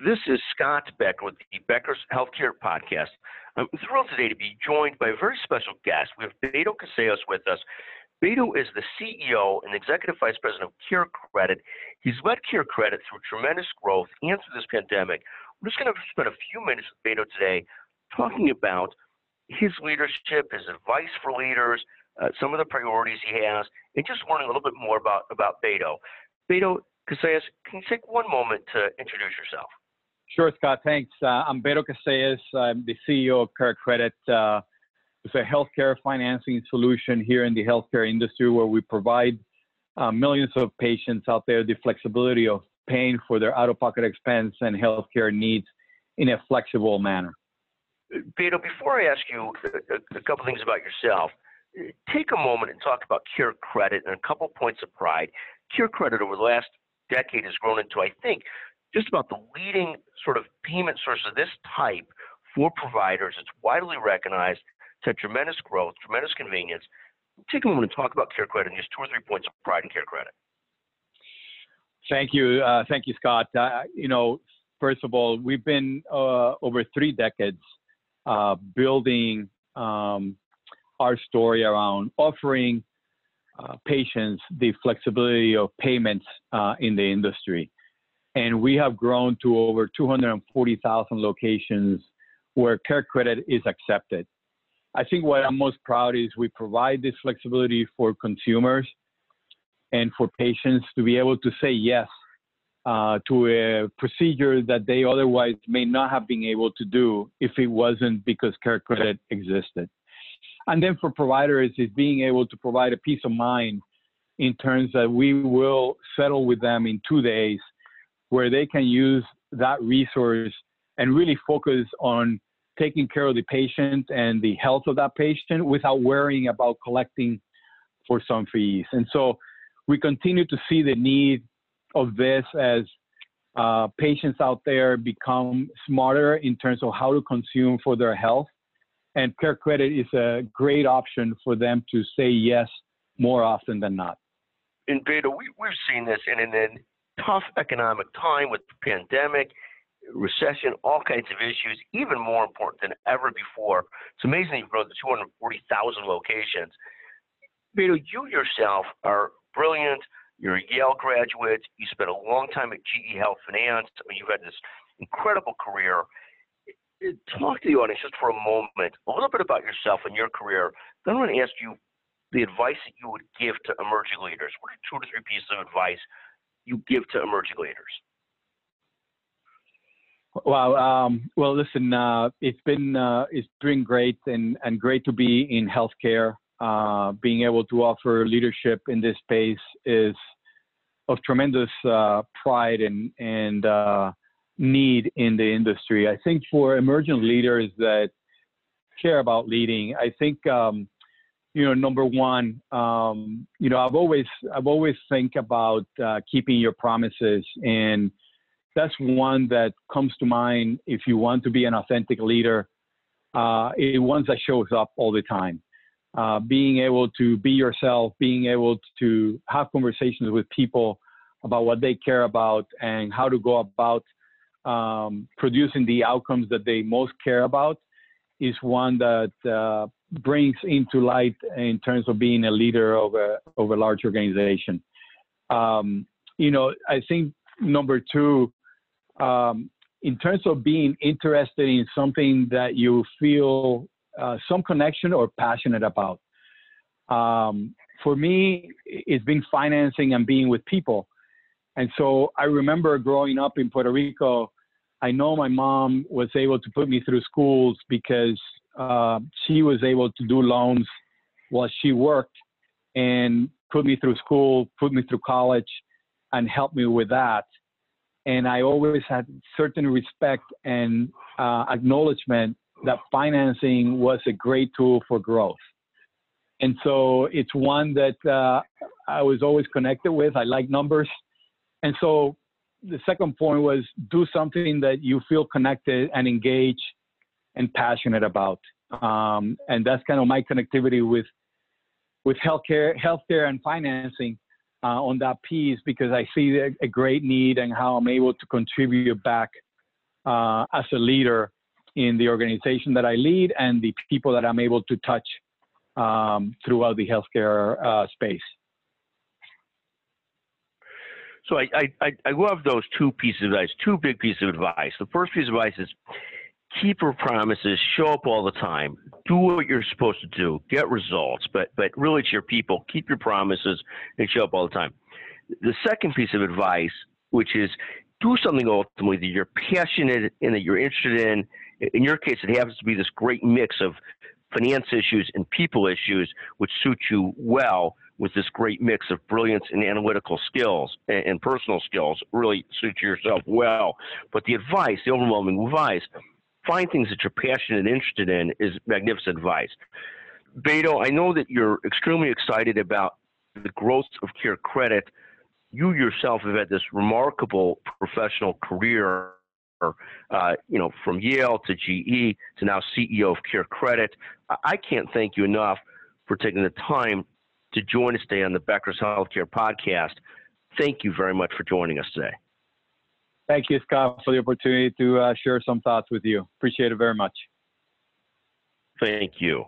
This is Scott Becker with the Becker's Healthcare Podcast. I'm thrilled today to be joined by a very special guest. We have Beto Casellas with us. Beto is the CEO and Executive Vice President of CareCredit. He's led CareCredit through tremendous growth and through this pandemic. We're just going to spend a few minutes with Beto today talking about his leadership, his advice for leaders, uh, some of the priorities he has, and just learning a little bit more about, about Beto. Beto Casellas, can you take one moment to introduce yourself? Sure, Scott. Thanks. Uh, I'm Beto Casellas. I'm the CEO of CareCredit. Uh, it's a healthcare financing solution here in the healthcare industry where we provide uh, millions of patients out there the flexibility of paying for their out-of-pocket expense and healthcare needs in a flexible manner. Beto, before I ask you a, couple things about yourself, take a moment and talk about CareCredit and a couple points of pride. CareCredit over the last decade has grown into, I think, just about the leading sort of payment source of this type for providers. It's widely recognized. It's had tremendous growth, tremendous convenience. Take a moment and talk about CareCredit and just two or three points of pride in CareCredit. Thank you, uh, thank you, Scott. Uh, you know, first of all, we've been uh, over three decades uh, building um, our story around offering uh, patients the flexibility of payments uh, in the industry. And we have grown to over 240,000 locations where CareCredit is accepted. I think what I'm most proud is we provide this flexibility for consumers and for patients to be able to say yes uh, to a procedure that they otherwise may not have been able to do if it wasn't because CareCredit existed. And then for providers is being able to provide a peace of mind in terms that we will settle with them in two days where they can use that resource and really focus on taking care of the patient and the health of that patient without worrying about collecting for some fees. And so we continue to see the need of this as uh, patients out there become smarter in terms of how to consume for their health. And CareCredit is a great option for them to say yes more often than not. In Beto, we, we've seen this in an tough economic time with pandemic, recession, all kinds of issues, even more important than ever before. It's amazing you've grown to 240,000 locations. Beto, you yourself are brilliant. You're a Yale graduate. You spent a long time at GE Health Finance. I mean, you've had this incredible career. Talk to the audience just for a moment, a little bit about yourself and your career. Then I'm going to ask you the advice that you would give to emerging leaders. What are two to three pieces of advice you give to emerging leaders? Wow. Um, well, listen, uh, it's been uh, it's been great and and great to be in healthcare. Uh, being able to offer leadership in this space is of tremendous uh, pride and and uh, need in the industry. I think for emerging leaders that care about leading, I think um, you know, number one, um, you know, I've always I've always think about uh, keeping your promises, and that's one that comes to mind if you want to be an authentic leader. Uh, it one that shows up all the time. Uh, being able to be yourself, being able to have conversations with people about what they care about and how to go about um, producing the outcomes that they most care about is one that uh, brings into light in terms of being a leader of a, of a large organization. Um, you know, I think number two, um, in terms of being interested in something that you feel uh, some connection or passionate about. Um, for me, it's been financing and being with people. And so I remember growing up in Puerto Rico, I know my mom was able to put me through schools because uh, she was able to do loans while she worked and put me through school, put me through college, and helped me with that. And I always had certain respect and uh, acknowledgement that financing was a great tool for growth. And so it's one that uh, I was always connected with. I like numbers. And so the second point was do something that you feel connected and engaged and passionate about. Um, and that's kind of my connectivity with with healthcare, healthcare and financing uh, on that piece because I see a, great need and how I'm able to contribute back uh, as a leader in the organization that I lead and the people that I'm able to touch um, throughout the healthcare uh, space. So I, I, I love those two pieces of advice, two big pieces of advice. The first piece of advice is keep your promises, show up all the time, do what you're supposed to do, get results, but but really to your people, keep your promises and show up all the time. The second piece of advice, which is do something ultimately that you're passionate and that you're interested in. In your case, it happens to be this great mix of finance issues and people issues, which suit you well with this great mix of brilliance and analytical skills and, and personal skills really suit yourself well. But the advice, the overwhelming advice, find things that you're passionate and interested in is magnificent advice. Beto, I know that you're extremely excited about the growth of Care Credit. You yourself have had this remarkable professional career uh, you know, from Yale to GE to now CEO of Care Credit. I can't thank you enough for taking the time to join us today on the Becker's Healthcare Podcast. Thank you very much for joining us today. Thank you, Scott, for the opportunity to uh, share some thoughts with you. Appreciate it very much. Thank you.